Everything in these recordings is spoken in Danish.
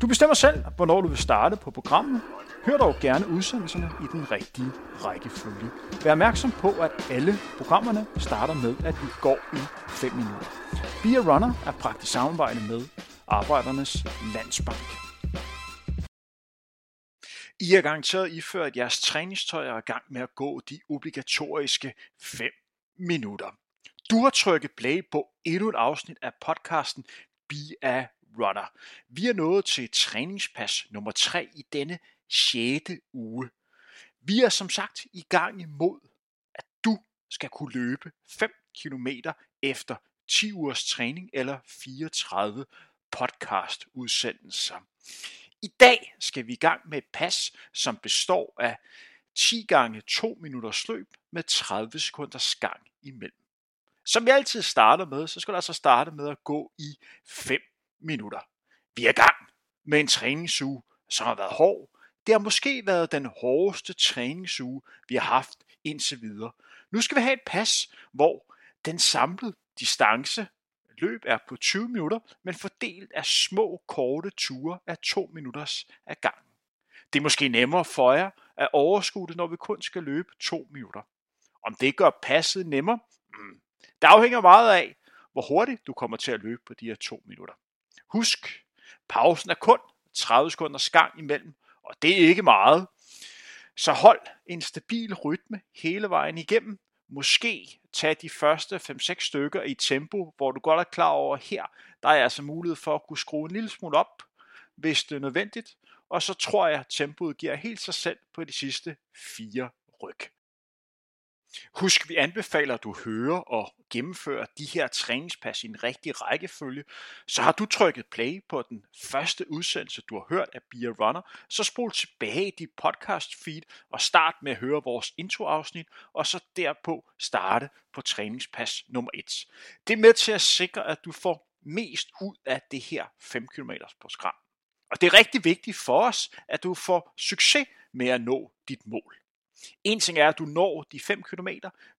Du bestemmer selv, hvornår du vil starte på programmet. Hør dog gerne udsendelserne i den rigtige rækkefølge. Vær opmærksom på, at alle programmerne starter med, at vi går i 5 minutter. Be a Runner er praktisk samarbejde med Arbejdernes Landsbank. I er garanteret iført jeres træningstøj og er i gang med at gå de obligatoriske 5 minutter. Du har trykket play på endnu et afsnit af podcasten Be a Runner. Vi er nået til træningspas nummer 3 i denne 6. uge. Vi er som sagt i gang imod, at du skal kunne løbe 5 km efter 10 ugers træning eller 34 podcast udsendelser. I dag skal vi i gang med et pas, som består af 10 gange 2 minutters løb med 30 sekunders gang imellem. Som vi altid starter med, så skal du altså starte med at gå i 5 minutter. Vi er i gang med en træningsuge, som har været hård. Det har måske været den hårdeste træningsuge, vi har haft indtil videre. Nu skal vi have et pas, hvor den samlede distance løb er på 20 minutter, men fordelt af små, korte ture af 2 minutters ad gangen. Det er måske nemmere for jer at overskue det, når vi kun skal løbe 2 minutter. Om det gør passet nemmere? Mm. Det afhænger meget af, hvor hurtigt du kommer til at løbe på de her 2 minutter. Husk, pausen er kun 30 sekunders gang imellem, og det er ikke meget. Så hold en stabil rytme hele vejen igennem. Måske tag de første 5-6 stykker i tempo, hvor du godt er klar over her, der er altså mulighed for at kunne skrue en lille smule op, hvis det er nødvendigt. Og så tror jeg, at tempoet giver helt sig selv på de sidste fire ryg. Husk, vi anbefaler, at du hører og gennemfører de her træningspas i en rigtig rækkefølge. Så har du trykket play på den første udsendelse, du har hørt af Beer Runner, så spol tilbage i dit podcast feed og start med at høre vores introafsnit, og så derpå starte på træningspas nummer 1. Det er med til at sikre, at du får mest ud af det her 5 km program. Og det er rigtig vigtigt for os, at du får succes med at nå dit mål. En ting er, at du når de 5 km,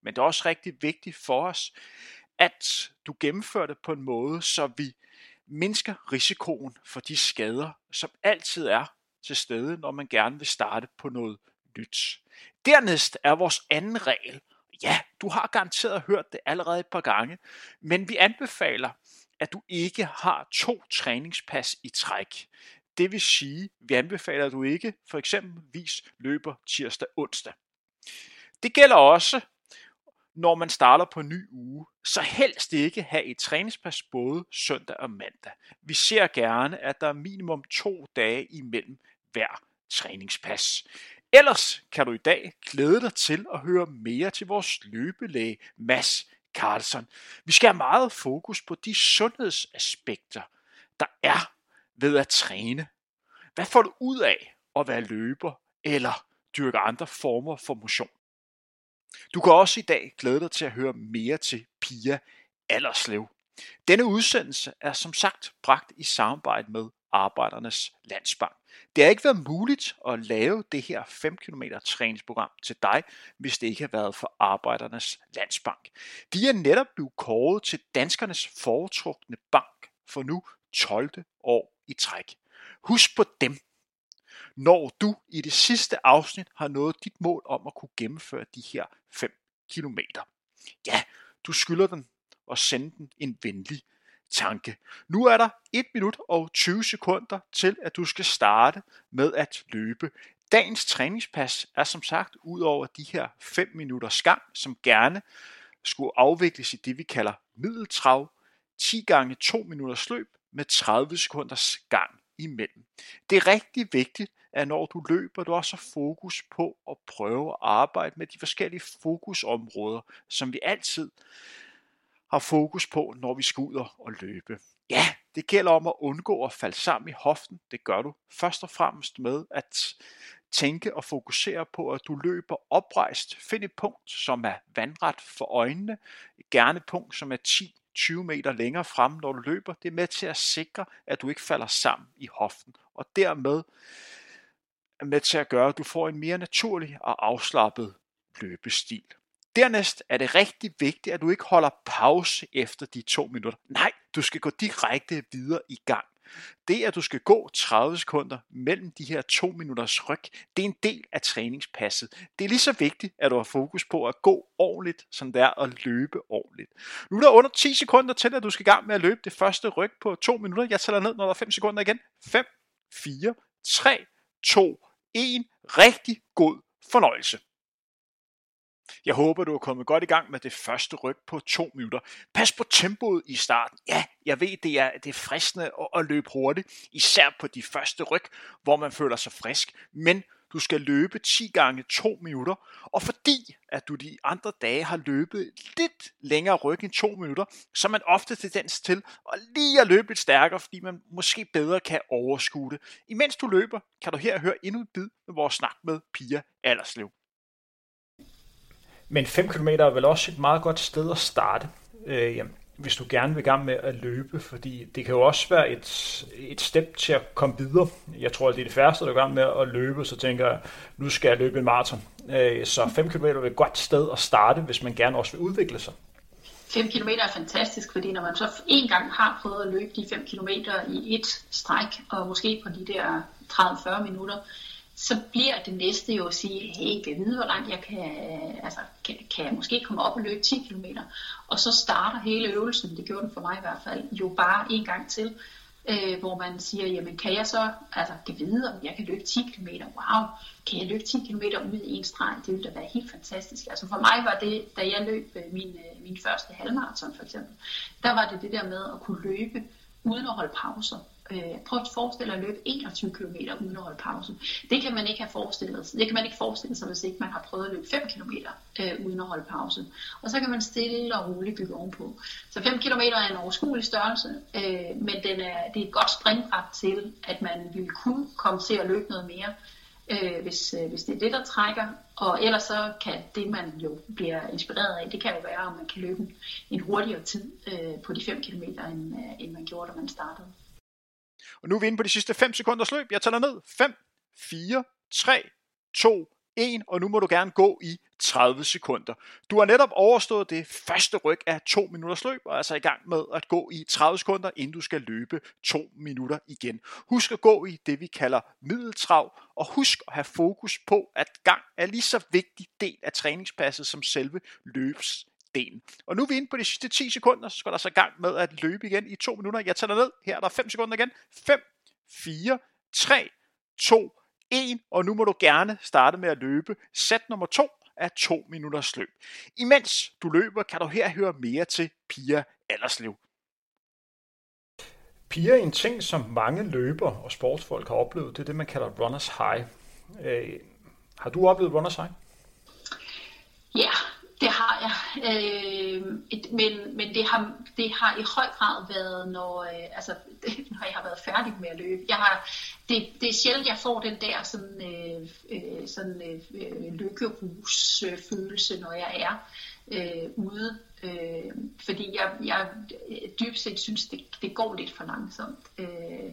men det er også rigtig vigtigt for os, at du gennemfører det på en måde, så vi mindsker risikoen for de skader, som altid er til stede, når man gerne vil starte på noget nyt. Dernæst er vores anden regel. Ja, du har garanteret hørt det allerede et par gange, men vi anbefaler, at du ikke har to træningspas i træk. Det vil sige, vi anbefaler, at du ikke for eksempelvis løber tirsdag onsdag. Det gælder også, når man starter på en ny uge, så helst ikke have et træningspas både søndag og mandag. Vi ser gerne, at der er minimum to dage imellem hver træningspas. Ellers kan du i dag glæde dig til at høre mere til vores løbelæge Mads Carlson. Vi skal have meget fokus på de sundhedsaspekter, der er ved at træne. Hvad får du ud af at være løber eller dyrke andre former for motion? Du kan også i dag glæde dig til at høre mere til Pia Allerslev. Denne udsendelse er som sagt bragt i samarbejde med Arbejdernes Landsbank. Det har ikke været muligt at lave det her 5 km træningsprogram til dig, hvis det ikke har været for Arbejdernes Landsbank. De er netop blevet kåret til danskernes foretrukne bank for nu 12. år i træk. Husk på dem, når du i det sidste afsnit har nået dit mål om at kunne gennemføre de her 5 km. Ja, du skylder den og sende den en venlig tanke. Nu er der 1 minut og 20 sekunder til, at du skal starte med at løbe. Dagens træningspas er som sagt ud over de her 5 minutters gang, som gerne skulle afvikles i det, vi kalder middeltrav, 10 gange 2 minutters løb med 30 sekunders gang imellem. Det er rigtig vigtigt, at når du løber, du også har fokus på at prøve at arbejde med de forskellige fokusområder, som vi altid har fokus på, når vi skal ud og løbe. Ja, Det gælder om at undgå at falde sammen i hoften. Det gør du først og fremmest med at tænke og fokusere på, at du løber oprejst. Find et punkt, som er vandret for øjnene. Gerne et punkt, som er 10 20 meter længere frem, når du løber. Det er med til at sikre, at du ikke falder sammen i hoften, og dermed er med til at gøre, at du får en mere naturlig og afslappet løbestil. Dernæst er det rigtig vigtigt, at du ikke holder pause efter de to minutter. Nej, du skal gå direkte videre i gang. Det, at du skal gå 30 sekunder mellem de her to minutters ryg, det er en del af træningspasset. Det er lige så vigtigt, at du har fokus på at gå ordentligt, som det er at løbe ordentligt. Nu er der under 10 sekunder til, at du skal i gang med at løbe det første ryg på to minutter. Jeg tæller ned, når der er 5 sekunder igen. 5, 4, 3, 2, 1. Rigtig god fornøjelse. Jeg håber, du er kommet godt i gang med det første ryg på to minutter. Pas på tempoet i starten. Ja, jeg ved, det er, det er fristende at, at løbe hurtigt, især på de første ryg, hvor man føler sig frisk. Men du skal løbe 10 gange 2 minutter, og fordi at du de andre dage har løbet lidt længere ryg end 2 minutter, så er man ofte tendens til at lige at løbe lidt stærkere, fordi man måske bedre kan overskue det. Imens du løber, kan du her høre endnu et bid med vores snak med Pia Allerslev. Men 5 km er vel også et meget godt sted at starte, øh, hvis du gerne vil i gang med at løbe, fordi det kan jo også være et, et step til at komme videre. Jeg tror, at det er det færreste, der er i gang med at løbe, så tænker jeg, nu skal jeg løbe en maraton. Øh, så 5 km er et godt sted at starte, hvis man gerne også vil udvikle sig. 5 km er fantastisk, fordi når man så en gang har prøvet at løbe de 5 km i et stræk, og måske på de der 30-40 minutter, så bliver det næste jo at sige, hey, kan jeg vide, hvor langt jeg kan, altså, kan, kan jeg måske komme op og løbe 10 km, og så starter hele øvelsen, det gjorde den for mig i hvert fald, jo bare en gang til, øh, hvor man siger, jamen kan jeg så, altså kan vide, om jeg kan løbe 10 km, wow, kan jeg løbe 10 km ud i en streg, det ville da være helt fantastisk. Altså for mig var det, da jeg løb øh, min, øh, min første halvmarathon for eksempel, der var det det der med at kunne løbe uden at holde pauser. Øh, prøv at forestille dig at løbe 21 km uden at holde pause. Det kan man ikke have forestillet sig. Det kan man ikke forestille sig, hvis ikke man har prøvet at løbe 5 km øh, uden at holde pause. Og så kan man stille og roligt bygge ovenpå. Så 5 km er en overskuelig størrelse, øh, men den er, det er et godt springbræt til, at man vil kunne komme til at løbe noget mere, øh, hvis, øh, hvis det er det, der trækker. Og ellers så kan det, man jo bliver inspireret af, det kan jo være, om man kan løbe en hurtigere tid øh, på de 5 km, end, øh, end man gjorde, da man startede. Og nu er vi inde på de sidste 5 sekunders løb. Jeg tæller ned. 5, 4, 3, 2, 1, og nu må du gerne gå i 30 sekunder. Du har netop overstået det første ryg af 2 minutters løb, og er altså i gang med at gå i 30 sekunder, inden du skal løbe 2 minutter igen. Husk at gå i det, vi kalder middeltrav, og husk at have fokus på, at gang er lige så vigtig del af træningspasset som selve løbs delen. Og nu er vi inde på de sidste 10 sekunder, så skal der så i gang med at løbe igen i 2 minutter. Jeg tæller ned. Her er der 5 sekunder igen. 5, 4, 3, 2, 1. Og nu må du gerne starte med at løbe. Sæt nummer 2 er 2 minutters løb. Imens du løber, kan du her høre mere til Pia Allerslev. Pia, en ting, som mange løber og sportsfolk har oplevet, det er det, man kalder runners high. Øh, har du oplevet runners high? Ja, det har jeg, øh, et, men, men det, har, det har i høj grad været, når, øh, altså, det, når jeg har været færdig med at løbe. Jeg har, det, det er sjældent, jeg får den der sådan, øh, øh, sådan, øh, øh lykkerus-følelse, når jeg er øh, ude. Øh, fordi jeg, jeg dybest set synes, det, det går lidt for langsomt. Øh,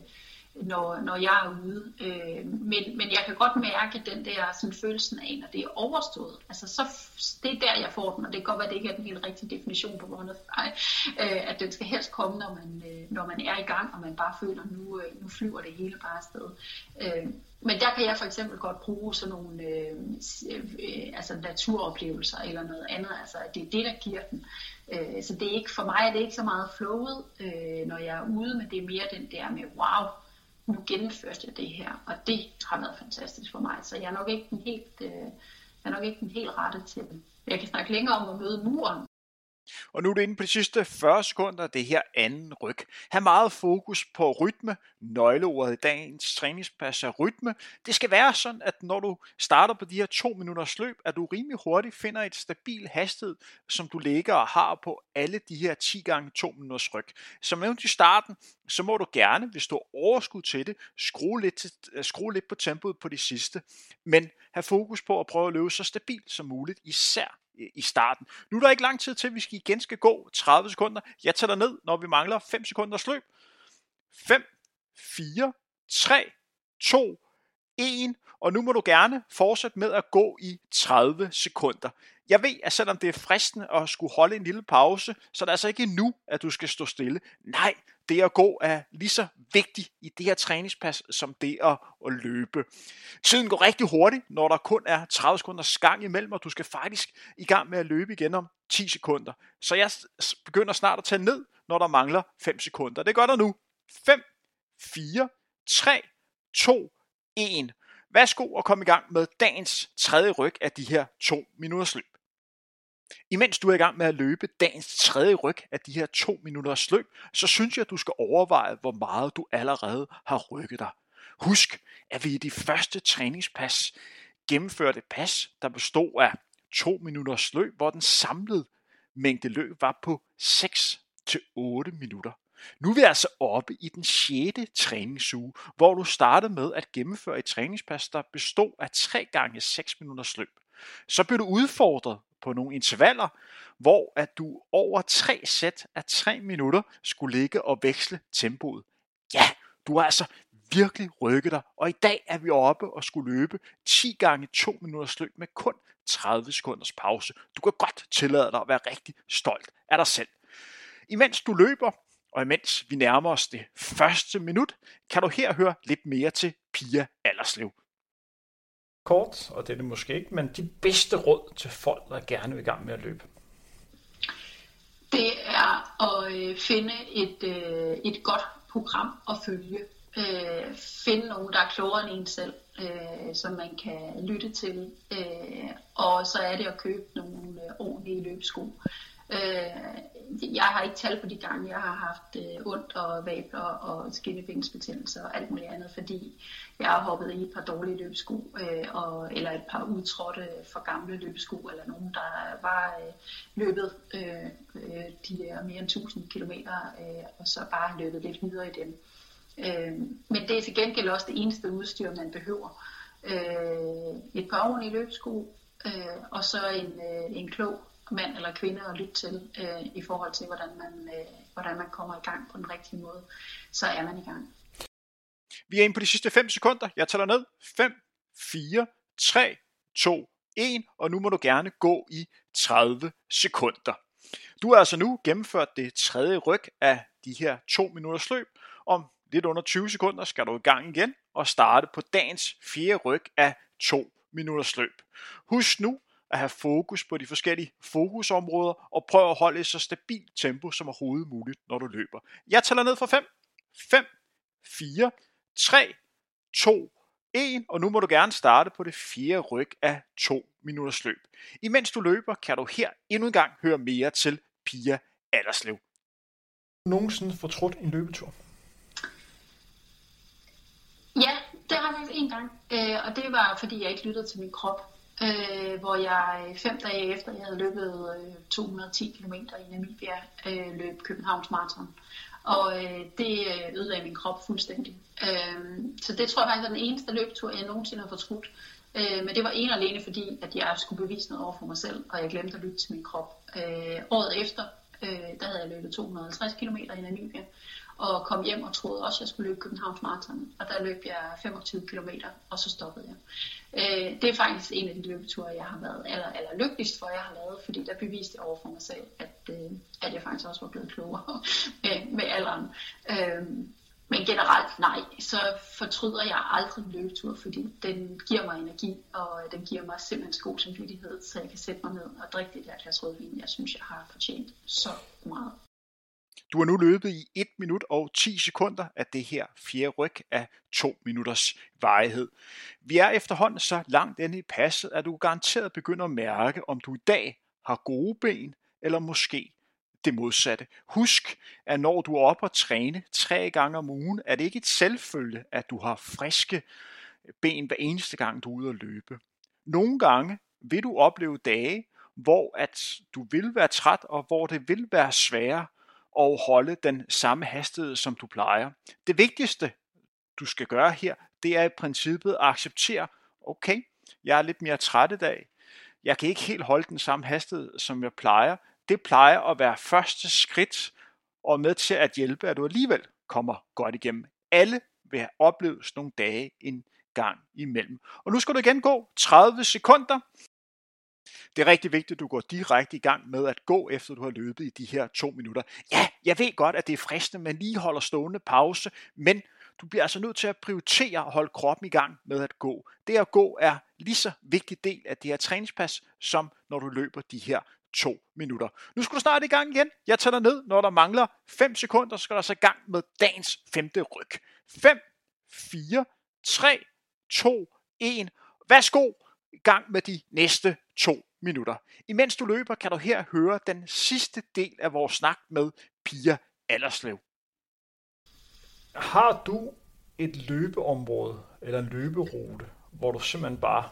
når, når jeg er ude. Øh, men, men jeg kan godt mærke den der sådan, følelsen af, når det er overstået. Altså, så, det er der, jeg får den, og det kan godt være, at det ikke er den helt rigtige definition på rundet øh, at den skal helst komme, når man, øh, når man er i gang, og man bare føler, nu, øh, nu flyver det hele bare afsted. Øh, men der kan jeg for eksempel godt bruge sådan nogle øh, øh, altså naturoplevelser eller noget andet. Altså det er det, der giver den. Øh, så det er ikke, for mig er det ikke så meget flowet, øh, når jeg er ude, men det er mere den der med, wow, nu gennemførte jeg det her, og det har været fantastisk for mig. Så jeg er nok ikke den helt, øh, jeg er nok ikke den helt rette til det. Jeg kan snakke længere om at møde muren. Og nu er det inde på de sidste 40 sekunder, det her anden ryg. Ha' meget fokus på rytme. Nøgleordet i dagens træningspas er rytme. Det skal være sådan, at når du starter på de her to minutters løb, at du rimelig hurtigt finder et stabil hastighed, som du ligger og har på alle de her 10 gange 2 minutters ryg. Som nævnt i starten, så må du gerne, hvis du har overskud til det, skrue lidt, til, øh, skrue lidt på tempoet på de sidste. Men have fokus på at prøve at løbe så stabilt som muligt, især i starten. Nu er der ikke lang tid til, at vi skal igen skal gå 30 sekunder. Jeg tæller ned, når vi mangler 5 sekunders løb. 5, 4, 3, 2, 1, og nu må du gerne fortsætte med at gå i 30 sekunder. Jeg ved, at selvom det er fristende at skulle holde en lille pause, så er det altså ikke nu, at du skal stå stille. Nej, det at gå er lige så vigtigt i det her træningspas, som det at, at løbe. Tiden går rigtig hurtigt, når der kun er 30 sekunders gang imellem, og du skal faktisk i gang med at løbe igen om 10 sekunder. Så jeg begynder snart at tage ned, når der mangler 5 sekunder. Det gør der nu. 5, 4, 3, 2, 1. Værsgo at komme i gang med dagens tredje ryg af de her to minutters løb. Imens du er i gang med at løbe dagens tredje ryg af de her to minutters løb, så synes jeg, at du skal overveje, hvor meget du allerede har rykket dig. Husk, at vi i de første træningspas gennemførte et pas, der bestod af to minutters løb, hvor den samlede mængde løb var på 6 til 8 minutter. Nu er vi altså oppe i den 6. træningsuge, hvor du startede med at gennemføre et træningspas, der bestod af 3 gange 6 minutters løb. Så blev du udfordret på nogle intervaller, hvor at du over tre sæt af tre minutter skulle ligge og veksle tempoet. Ja, du har altså virkelig rykket dig, og i dag er vi oppe og skulle løbe 10 gange 2 minutters løb med kun 30 sekunders pause. Du kan godt tillade dig at være rigtig stolt af dig selv. Imens du løber, og imens vi nærmer os det første minut, kan du her høre lidt mere til Pia Allerslev kort, og det er det måske ikke, men de bedste råd til folk, der gerne vil i gang med at løbe? Det er at øh, finde et, øh, et godt program at følge. Øh, finde nogen, der er klogere end en selv, øh, som man kan lytte til. Øh, og så er det at købe nogle øh, ordentlige løbesko. Øh, Øh, jeg har ikke tal på de gange, jeg har haft øh, ondt og vabler og skinnebengsbetændelser og alt muligt andet, fordi jeg har hoppet i et par dårlige løbesko, øh, og, eller et par udtrådte øh, for gamle løbesko, eller nogen, der var øh, løbet øh, øh de der mere end 1000 km, øh, og så bare løbet lidt videre i dem. Øh, men det er til gengæld også det eneste udstyr, man behøver. Øh, et par ordentlige løbesko, øh, og så en, øh, en klog mand eller kvinde at lytte til øh, i forhold til, hvordan man, øh, hvordan man kommer i gang på den rigtige måde, så er man i gang. Vi er inde på de sidste 5 sekunder. Jeg tæller ned. 5, 4, 3, 2, 1, og nu må du gerne gå i 30 sekunder. Du har altså nu gennemført det tredje ryg af de her 2 minutters løb. Om lidt under 20 sekunder skal du i gang igen og starte på dagens fjerde ryg af 2 minutters løb. Husk nu, at have fokus på de forskellige fokusområder og prøv at holde et så stabilt tempo som overhovedet muligt, når du løber. Jeg tæller ned fra 5, 5, 4, 3, 2, 1, og nu må du gerne starte på det fjerde ryg af 2 minutters løb. Imens du løber, kan du her endnu en gang høre mere til Pia Allerslev. Nogensinde fortrudt en løbetur? Ja, det har jeg faktisk en gang, øh, og det var fordi jeg ikke lyttede til min krop øh, hvor jeg øh, fem dage efter, jeg havde løbet øh, 210 km i Namibia, øh, løb Københavns Marathon. Og øh, det øh, ødelagde min krop fuldstændig. Øh, så det tror jeg faktisk er den eneste løbetur, jeg nogensinde har fortrudt. Øh, men det var en og alene fordi, at jeg skulle bevise noget over for mig selv, og jeg glemte at lytte til min krop. Øh, året efter, øh, der havde jeg løbet 250 km i Namibia og kom hjem og troede også, at jeg skulle løbe Københavns Marathon. Og der løb jeg 25 km, og så stoppede jeg. Øh, det er faktisk en af de løbeture, jeg har været aller, aller lykkeligst for, jeg har lavet, fordi der beviste jeg over for mig selv, at, øh, at jeg faktisk også var blevet klogere med, med alderen. Øh, men generelt nej, så fortryder jeg aldrig en løbetur, fordi den giver mig energi, og øh, den giver mig simpelthen god samvittighed, så jeg kan sætte mig ned og drikke det der glas rødvin, jeg synes, jeg har fortjent så meget. Du har nu løbet i 1 minut og 10 sekunder af det her fjerde ryg af 2 minutters varighed. Vi er efterhånden så langt inde i passet, at du garanteret begynder at mærke, om du i dag har gode ben, eller måske det modsatte. Husk, at når du er oppe og træne tre gange om ugen, er det ikke et selvfølge, at du har friske ben hver eneste gang, du er ude at løbe. Nogle gange vil du opleve dage, hvor at du vil være træt, og hvor det vil være sværere at holde den samme hastighed, som du plejer. Det vigtigste, du skal gøre her, det er i princippet at acceptere, okay, jeg er lidt mere træt i dag, jeg kan ikke helt holde den samme hastighed, som jeg plejer. Det plejer at være første skridt og med til at hjælpe, at du alligevel kommer godt igennem. Alle vil have oplevet sådan nogle dage en gang imellem. Og nu skal du igen gå 30 sekunder. Det er rigtig vigtigt, at du går direkte i gang med at gå, efter du har løbet i de her to minutter. Ja, jeg ved godt, at det er fristende, man lige holder stående pause, men du bliver altså nødt til at prioritere at holde kroppen i gang med at gå. Det at gå er lige så vigtig del af det her træningspas, som når du løber de her to minutter. Nu skal du snart i gang igen. Jeg tæller ned, når der mangler 5 sekunder, så skal der så i gang med dagens femte ryg. 5, 4, 3, 2, 1. Værsgo, i gang med de næste to minutter. Imens du løber, kan du her høre den sidste del af vores snak med Pia Allerslev. Har du et løbeområde eller en løberute, hvor du simpelthen bare,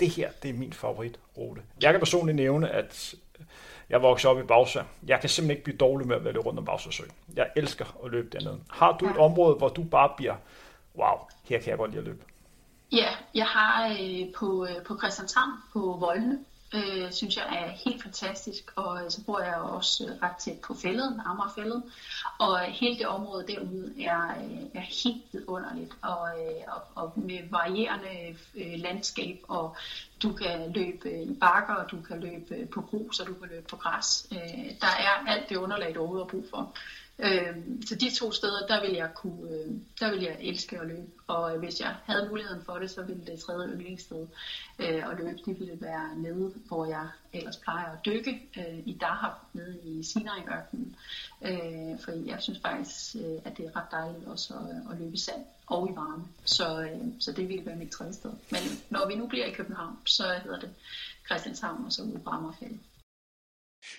det her, det er min favoritrute. Jeg kan personligt nævne, at jeg voksede op i Bagsvær. Jeg kan simpelthen ikke blive dårlig med at være rundt om Bagsværsø. Jeg elsker at løbe dernede. Har du et område, hvor du bare bliver, wow, her kan jeg godt lide at løbe? Ja, jeg har øh, på, øh, på Christianshavn på Voldene, øh, synes jeg er helt fantastisk, og øh, så bor jeg også øh, ret tæt på fælden, Amagerfælden, og øh, hele det område derude er, øh, er helt vidunderligt, og, øh, og, og med varierende øh, landskab, og du kan løbe i bakker, og du kan løbe øh, på grus, og du kan løbe på græs. Øh, der er alt det underlag, du overhovedet har brug for. Øh, så de to steder, der vil jeg kunne, øh, der vil jeg elske at løbe. Og øh, hvis jeg havde muligheden for det, så ville det tredje yndlingssted øh, at løbe, det ville være nede, hvor jeg ellers plejer at dykke, øh, i Dahab, nede i Sinai-ørkenen. Øh, for jeg synes faktisk, øh, at det er ret dejligt også at, at løbe i sand og i varme. Så, øh, så det ville være mit tredje sted. Men når vi nu bliver i København, så hedder det Christianshavn og så ude på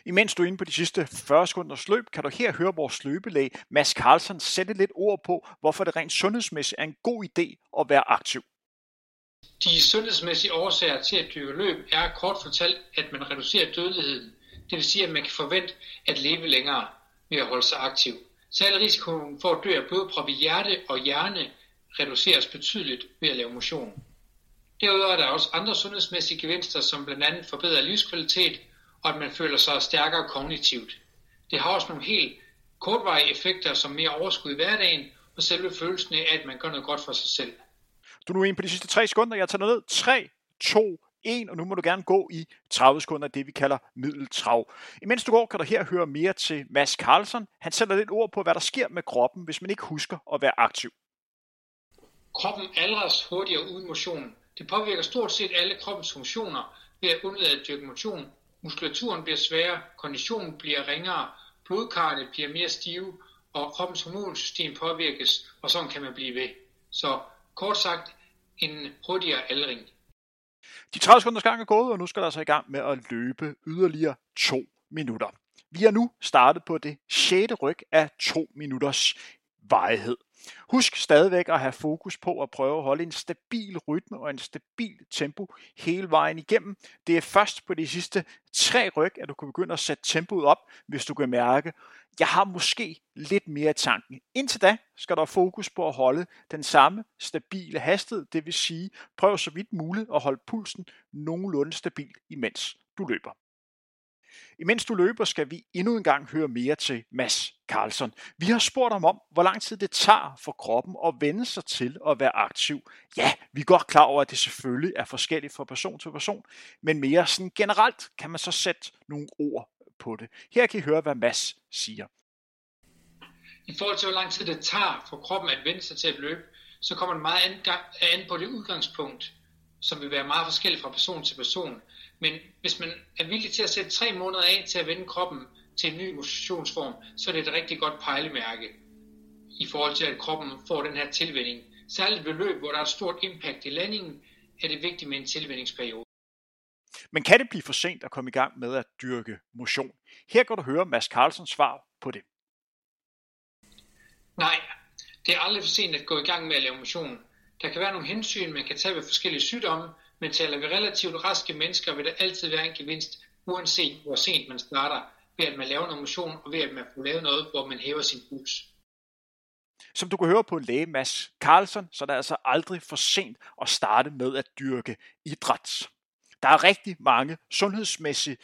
Imens du er inde på de sidste 40 sekunders løb, kan du her høre vores løbelæge Mads Carlsen sætte lidt ord på, hvorfor det rent sundhedsmæssigt er en god idé at være aktiv. De sundhedsmæssige årsager til at dyrke løb er kort fortalt, at man reducerer dødeligheden. Det vil sige, at man kan forvente at leve længere ved at holde sig aktiv. Særlig risikoen for at dø af blodprop i hjerte og hjerne reduceres betydeligt ved at lave motion. Derudover er der også andre sundhedsmæssige gevinster, som blandt andet forbedrer livskvalitet, og at man føler sig stærkere kognitivt. Det har også nogle helt kortvarige effekter som mere overskud i hverdagen, og selve følelsen af, at man gør noget godt for sig selv. Du er nu inde på de sidste 3 sekunder. Jeg tager ned. 3, 2, 1, og nu må du gerne gå i 30 sekunder, det vi kalder middeltrav. Imens du går, kan du her høre mere til Mads Carlsen. Han sætter lidt ord på, hvad der sker med kroppen, hvis man ikke husker at være aktiv. Kroppen aldres hurtigere uden motion. Det påvirker stort set alle kroppens funktioner ved at undlade at dyrke motion, Muskulaturen bliver sværere, konditionen bliver ringere, blodkarrene bliver mere stive, og kroppens hormonsystem påvirkes, og sådan kan man blive ved. Så kort sagt, en hurtigere aldring. De 30 sekunders gang er gået, og nu skal der så i gang med at løbe yderligere to minutter. Vi er nu startet på det 6. ryg af to minutters varighed. Husk stadigvæk at have fokus på at prøve at holde en stabil rytme og en stabil tempo hele vejen igennem. Det er først på de sidste tre ryg, at du kan begynde at sætte tempoet op, hvis du kan mærke, jeg har måske lidt mere tanken. Indtil da skal der fokus på at holde den samme stabile hastighed, det vil sige, prøv så vidt muligt at holde pulsen nogenlunde stabil, imens du løber. Imens du løber, skal vi endnu en gang høre mere til Mads Carlson. Vi har spurgt ham om, hvor lang tid det tager for kroppen at vende sig til at være aktiv. Ja, vi er godt klar over, at det selvfølgelig er forskelligt fra person til person, men mere sådan generelt kan man så sætte nogle ord på det. Her kan I høre, hvad Mads siger. I forhold til, hvor lang tid det tager for kroppen at vende sig til at løbe, så kommer det meget an på det udgangspunkt, som vil være meget forskelligt fra person til person. Men hvis man er villig til at sætte tre måneder af til at vende kroppen til en ny motionsform, så er det et rigtig godt pejlemærke i forhold til, at kroppen får den her tilvænding. Særligt ved løb, hvor der er et stort impact i landingen, er det vigtigt med en tilvændingsperiode. Men kan det blive for sent at komme i gang med at dyrke motion? Her kan du høre Mads Carlsens svar på det. Nej, det er aldrig for sent at gå i gang med at lave motion. Der kan være nogle hensyn, man kan tage ved forskellige sygdomme, men taler vi relativt raske mennesker, vil der altid være en gevinst, uanset hvor sent man starter, ved at man laver noget motion, og ved at man får lavet noget, hvor man hæver sin puls. Som du kan høre på læge Mads Carlson, så er det altså aldrig for sent at starte med at dyrke idræt. Der er rigtig mange sundhedsmæssige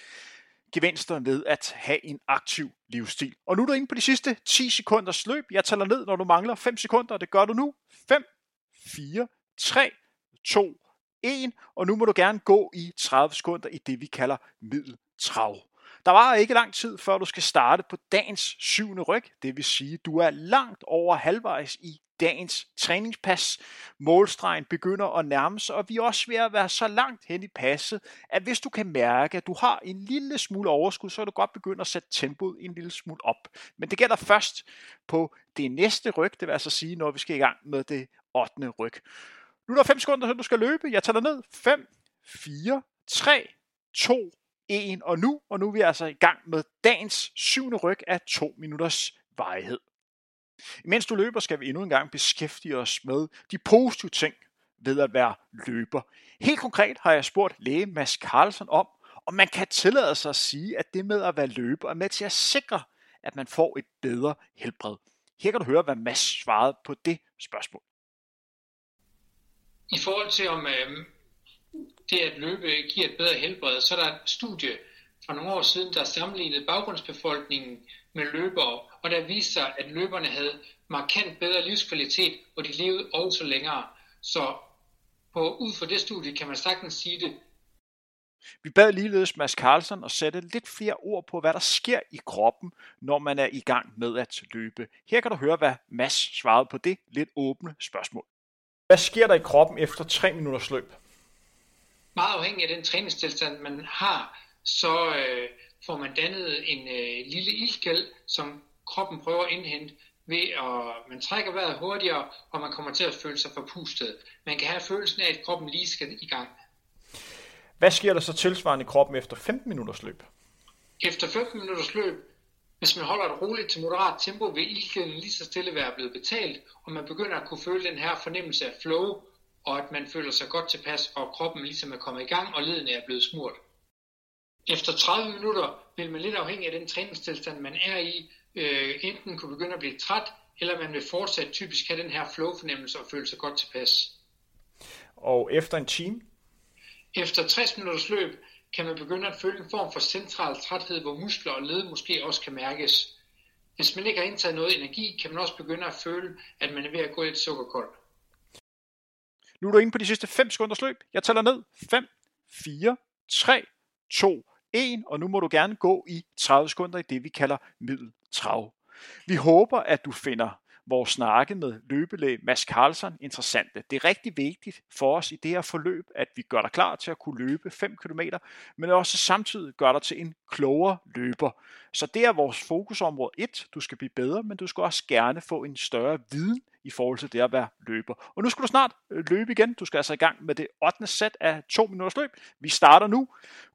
gevinster ved at have en aktiv livsstil. Og nu er du inde på de sidste 10 sekunders løb. Jeg tæller ned, når du mangler 5 sekunder. Det gør du nu. 5, 4, 3, 2, 1. Og nu må du gerne gå i 30 sekunder i det, vi kalder middeltrav. Der var ikke lang tid, før du skal starte på dagens syvende ryg. Det vil sige, du er langt over halvvejs i dagens træningspas. Målstregen begynder at nærme sig, og vi er også ved at være så langt hen i passet, at hvis du kan mærke, at du har en lille smule overskud, så er du godt begynde at sætte tempoet en lille smule op. Men det gælder først på det næste ryg, det vil altså sige, når vi skal i gang med det 8. ryg. Nu er der 5 sekunder, så du skal løbe. Jeg tæller ned. 5, 4, 3, 2, 1 og nu. Og nu er vi altså i gang med dagens syvende ryg af 2 minutters varighed. Imens du løber, skal vi endnu en gang beskæftige os med de positive ting ved at være løber. Helt konkret har jeg spurgt læge Mads Carlsen om, om man kan tillade sig at sige, at det med at være løber er med til at sikre, at man får et bedre helbred. Her kan du høre, hvad Mads svarede på det spørgsmål. I forhold til om øh, det at løbe giver et bedre helbred, så er der et studie fra nogle år siden, der sammenlignede baggrundsbefolkningen med løbere, og der viste sig, at løberne havde markant bedre livskvalitet, og de levede også længere. Så på, ud fra det studie kan man sagtens sige det. Vi bad ligeledes Mads Carlsen at sætte lidt flere ord på, hvad der sker i kroppen, når man er i gang med at løbe. Her kan du høre, hvad Mads svarede på det lidt åbne spørgsmål. Hvad sker der i kroppen efter 3 minutters løb? Meget afhængig af den træningstilstand, man har, så øh, får man dannet en øh, lille ildkæld, som kroppen prøver at indhente ved at man trækker vejret hurtigere, og man kommer til at føle sig forpustet. Man kan have følelsen af, at kroppen lige skal i gang. Hvad sker der så tilsvarende i kroppen efter 15 minutters løb? Efter 15 minutters løb, hvis man holder et roligt til moderat tempo, vil ildkæden lige så stille være blevet betalt, og man begynder at kunne føle den her fornemmelse af flow, og at man føler sig godt tilpas, og kroppen ligesom er kommet i gang, og ledene er blevet smurt. Efter 30 minutter vil man lidt afhængig af den træningstilstand, man er i, øh, enten kunne begynde at blive træt, eller man vil fortsat typisk have den her flow-fornemmelse og føle sig godt tilpas. Og efter en time? Efter 60 minutters løb kan man begynde at føle en form for central træthed, hvor muskler og led måske også kan mærkes. Hvis man ikke har indtaget noget energi, kan man også begynde at føle, at man er ved at gå lidt sukkerkold. Nu er du inde på de sidste 5 sekunders løb. Jeg tæller ned. 5, 4, 3, 2, 1, og nu må du gerne gå i 30 sekunder i det, vi kalder middeltrav. Vi håber, at du finder vores snakke med løbelæge Mads Carlsen interessante. Det er rigtig vigtigt for os i det her forløb, at vi gør dig klar til at kunne løbe 5 km, men også samtidig gør dig til en klogere løber. Så det er vores fokusområde 1. Du skal blive bedre, men du skal også gerne få en større viden i forhold til det at være løber. Og nu skal du snart øh, løbe igen. Du skal altså i gang med det 8. sæt af 2 minutters løb. Vi starter nu.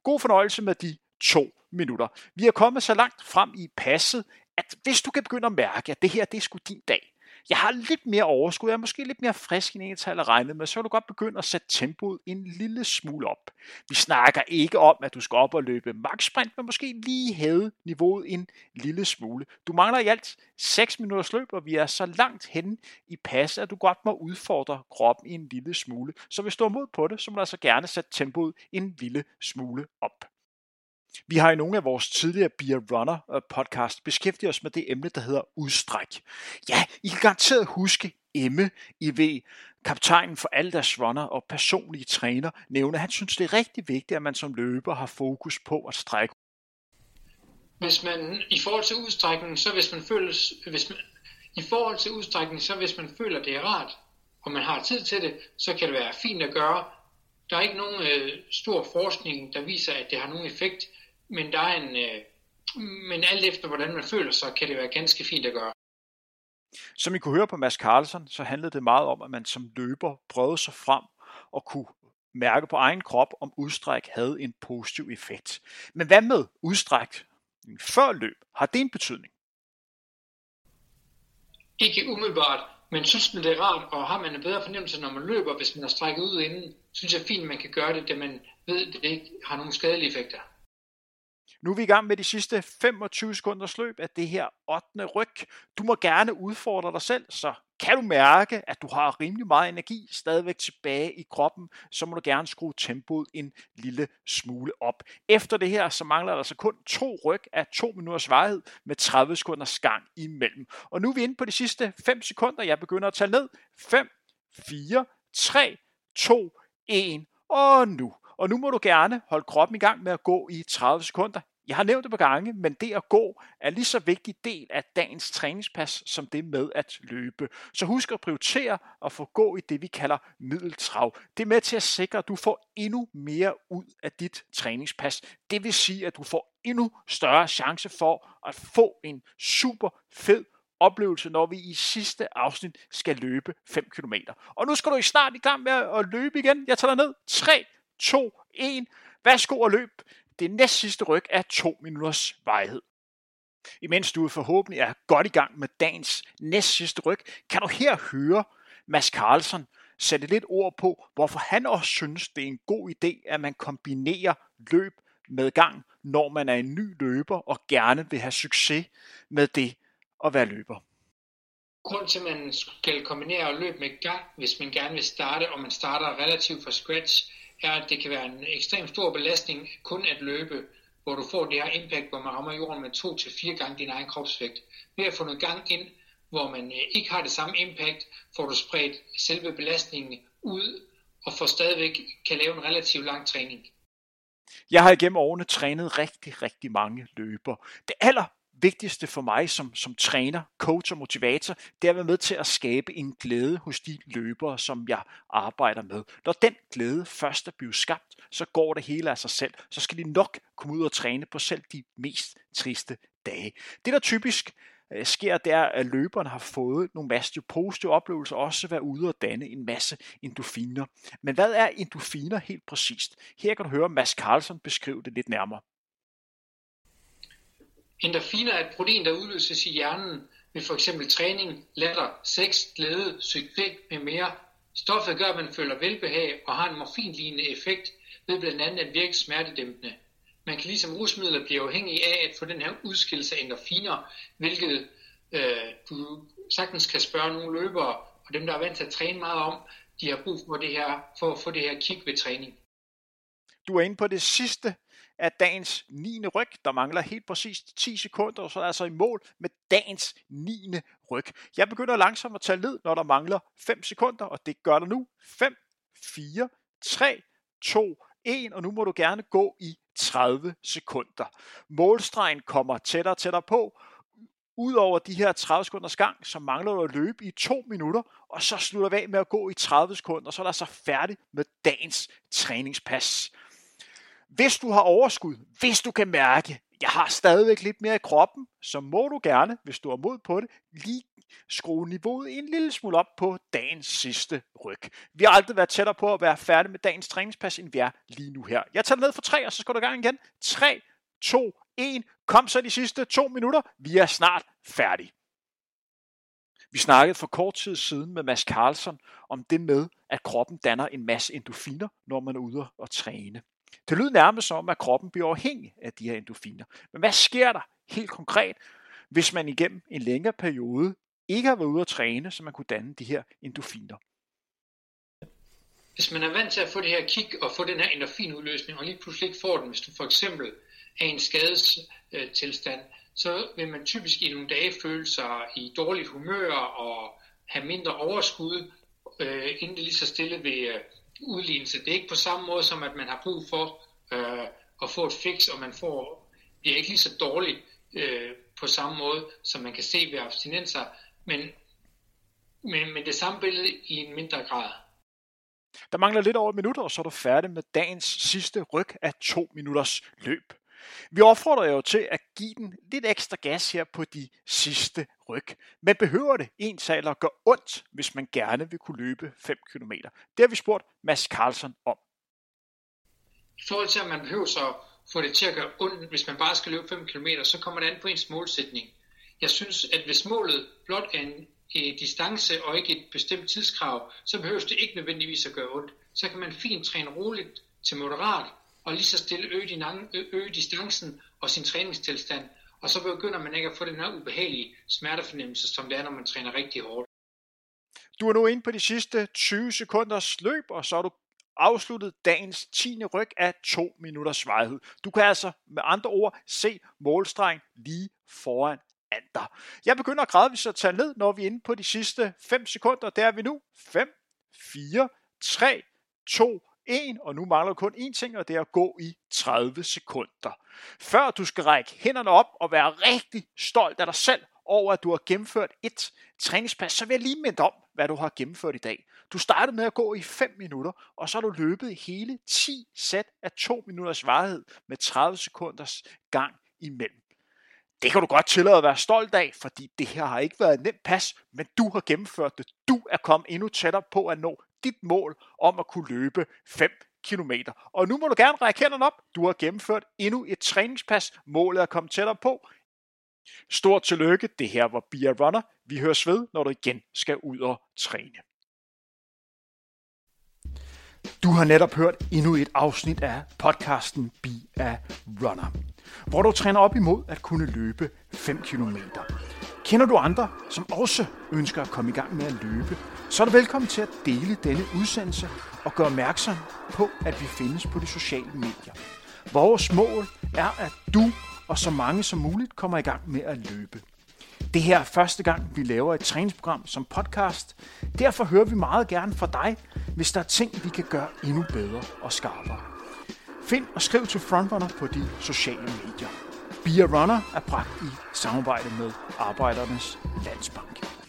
God fornøjelse med de to minutter. Vi er kommet så langt frem i passet, at hvis du kan begynde at mærke, at det her det er sgu din dag, jeg har lidt mere overskud, jeg er måske lidt mere frisk end jeg havde regnet med, så vil du godt begynde at sætte tempoet en lille smule op. Vi snakker ikke om, at du skal op og løbe max sprint, men måske lige hæve niveauet en lille smule. Du mangler i alt 6 minutters løb, og vi er så langt hen i pas, at du godt må udfordre kroppen en lille smule. Så hvis du er mod på det, så må du altså gerne sætte tempoet en lille smule op. Vi har i nogle af vores tidligere Beer Runner øh, podcast beskæftiget os med det emne, der hedder udstræk. Ja, I kan garanteret huske Emme i V, kaptajnen for alle deres runner og personlige træner, nævner, at han synes, det er rigtig vigtigt, at man som løber har fokus på at strække. Hvis man, i forhold til udstrækning, så hvis man føler, hvis man, i forhold til udstrækning, så hvis man føler, det er rart, og man har tid til det, så kan det være fint at gøre. Der er ikke nogen øh, stor forskning, der viser, at det har nogen effekt men der er en, øh, men alt efter hvordan man føler sig, kan det være ganske fint at gøre. Som I kunne høre på Mads Carlsen, så handlede det meget om, at man som løber prøvede sig frem og kunne mærke på egen krop, om udstræk havde en positiv effekt. Men hvad med udstræk før løb? Har det en betydning? Ikke umiddelbart, men synes man det er rart, og har man en bedre fornemmelse, når man løber, hvis man har strækket ud inden, synes jeg fint, man kan gøre det, da man ved, at det ikke har nogen skadelige effekter. Nu er vi i gang med de sidste 25 sekunders løb af det her 8. ryg. Du må gerne udfordre dig selv, så kan du mærke, at du har rimelig meget energi stadigvæk tilbage i kroppen, så må du gerne skrue tempoet en lille smule op. Efter det her, så mangler der altså kun to ryg af to minutters varighed med 30 sekunders gang imellem. Og nu er vi inde på de sidste 5 sekunder. Jeg begynder at tælle ned. 5, 4, 3, 2, 1 og nu. Og nu må du gerne holde kroppen i gang med at gå i 30 sekunder. Jeg har nævnt det på gange, men det at gå er lige så vigtig del af dagens træningspas, som det med at løbe. Så husk at prioritere at få gå i det, vi kalder middeltrav. Det er med til at sikre, at du får endnu mere ud af dit træningspas. Det vil sige, at du får endnu større chance for at få en super fed oplevelse, når vi i sidste afsnit skal løbe 5 km. Og nu skal du i snart i gang med at løbe igen. Jeg tager ned. 3, 2, 1. Værsgo og løb det næst sidste ryg er to minutters vejhed. Imens du forhåbentlig er godt i gang med dagens næst sidste ryg, kan du her høre Mads Carlsen sætte lidt ord på, hvorfor han også synes, det er en god idé, at man kombinerer løb med gang, når man er en ny løber og gerne vil have succes med det at være løber. Grunden til, at man skal kombinere løb med gang, hvis man gerne vil starte, og man starter relativt fra scratch, er, at det kan være en ekstremt stor belastning kun at løbe, hvor du får det her impact, hvor man rammer jorden med to til fire gange din egen kropsvægt. Ved at få noget gang ind, hvor man øh, ikke har det samme impact, får du spredt selve belastningen ud, og får stadigvæk kan lave en relativt lang træning. Jeg har igennem årene trænet rigtig, rigtig mange løber. Det aller vigtigste for mig som, som træner, coach og motivator, det er at være med til at skabe en glæde hos de løbere, som jeg arbejder med. Når den glæde først er blevet skabt, så går det hele af sig selv. Så skal de nok komme ud og træne på selv de mest triste dage. Det der typisk øh, sker, det er, at løberne har fået nogle masse positive oplevelser, og også være ude og danne en masse endorfiner. Men hvad er endorfiner helt præcist? Her kan du høre Mads Carlson beskrive det lidt nærmere. Endorfiner er et protein, der udløses i hjernen ved for eksempel træning, latter, sex, glæde, succes med mere. Stoffet gør, at man føler velbehag og har en morfinlignende effekt ved blandt andet at virke smertedæmpende. Man kan ligesom rusmidler blive afhængig af at få den her udskillelse af endorfiner, hvilket øh, du sagtens kan spørge nogle løbere, og dem, der er vant til at træne meget om, de har brug for det her, for at få det her kick ved træning. Du er inde på det sidste er dagens 9. ryg. Der mangler helt præcist 10 sekunder, og så er altså i mål med dagens 9. ryg. Jeg begynder langsomt at tage led, når der mangler 5 sekunder, og det gør der nu. 5, 4, 3, 2, 1, og nu må du gerne gå i 30 sekunder. Målstregen kommer tættere og tættere på. Udover de her 30 sekunders gang, så mangler du at løbe i 2 minutter, og så slutter vi af med at gå i 30 sekunder, så er der så altså færdig med dagens træningspas. Hvis du har overskud, hvis du kan mærke, jeg har stadigvæk lidt mere i kroppen, så må du gerne, hvis du har mod på det, lige skrue niveauet en lille smule op på dagens sidste ryg. Vi har aldrig været tættere på at være færdige med dagens træningspas, end vi er lige nu her. Jeg tager ned for tre, og så skal du i gang igen. 3, 2, 1. Kom så de sidste to minutter. Vi er snart færdige. Vi snakkede for kort tid siden med Mads Carlson om det med, at kroppen danner en masse endorfiner, når man er ude og træne. Det lyder nærmest som, at kroppen bliver afhængig af de her endorfiner. Men hvad sker der helt konkret, hvis man igennem en længere periode ikke har været ude at træne, så man kunne danne de her endorfiner? Hvis man er vant til at få det her kick og få den her endorfinudløsning, og lige pludselig ikke får den, hvis du for eksempel er i en skadestilstand, så vil man typisk i nogle dage føle sig i dårligt humør og have mindre overskud, øh, inden det lige så stille vil øh, udlignelse. Det er ikke på samme måde som, at man har brug for øh, at få et fix, og man får, bliver ikke lige så dårligt øh, på samme måde, som man kan se ved abstinenser, men, men, men det samme billede i en mindre grad. Der mangler lidt over et minut, og så er du færdig med dagens sidste ryg af to minutters løb. Vi opfordrer jo til at give den lidt ekstra gas her på de sidste ryg. Men behøver det en tal gør ondt, hvis man gerne vil kunne løbe 5 km? Det har vi spurgt Mads Carlsen om. I forhold til, at man behøver så få det til at gøre ondt, hvis man bare skal løbe 5 km, så kommer det an på ens målsætning. Jeg synes, at hvis målet blot er en, distance og ikke et bestemt tidskrav, så behøver det ikke nødvendigvis at gøre ondt. Så kan man fint træne roligt til moderat, og lige så stille øge, din, øge distancen og sin træningstilstand, og så begynder man ikke at få den her ubehagelige smertefornemmelse, som det er, når man træner rigtig hårdt. Du er nu inde på de sidste 20 sekunders løb, og så er du afsluttet dagens 10. ryg af 2 minutters varighed. Du kan altså med andre ord se målstregen lige foran andre. Jeg begynder gradvist at tage ned, når vi er inde på de sidste 5 sekunder. Der er vi nu. 5, 4, 3, 2, 1, og nu mangler du kun én ting, og det er at gå i 30 sekunder. Før du skal række hænderne op og være rigtig stolt af dig selv over, at du har gennemført et træningspas, så vil jeg lige minde om, hvad du har gennemført i dag. Du startede med at gå i 5 minutter, og så har du løbet hele 10 sæt af 2 minutters varighed med 30 sekunders gang imellem. Det kan du godt tillade at være stolt af, fordi det her har ikke været et nemt pas, men du har gennemført det. Du er kommet endnu tættere på at nå dit mål om at kunne løbe 5 km. Og nu må du gerne række hænderne op. Du har gennemført endnu et træningspas. Målet er kommet tættere på. Stort tillykke. Det her var Bia Runner. Vi høres ved, når du igen skal ud og træne. Du har netop hørt endnu et afsnit af podcasten Be a Runner, hvor du træner op imod at kunne løbe 5 km. Kender du andre, som også ønsker at komme i gang med at løbe, så er du velkommen til at dele denne udsendelse og gøre opmærksom på, at vi findes på de sociale medier. Vores mål er, at du og så mange som muligt kommer i gang med at løbe. Det her er første gang, vi laver et træningsprogram som podcast. Derfor hører vi meget gerne fra dig, hvis der er ting, vi kan gøre endnu bedre og skarpere. Find og skriv til Frontrunner på de sociale medier. Be a Runner er bragt i samarbejde med Arbejdernes Landsbank.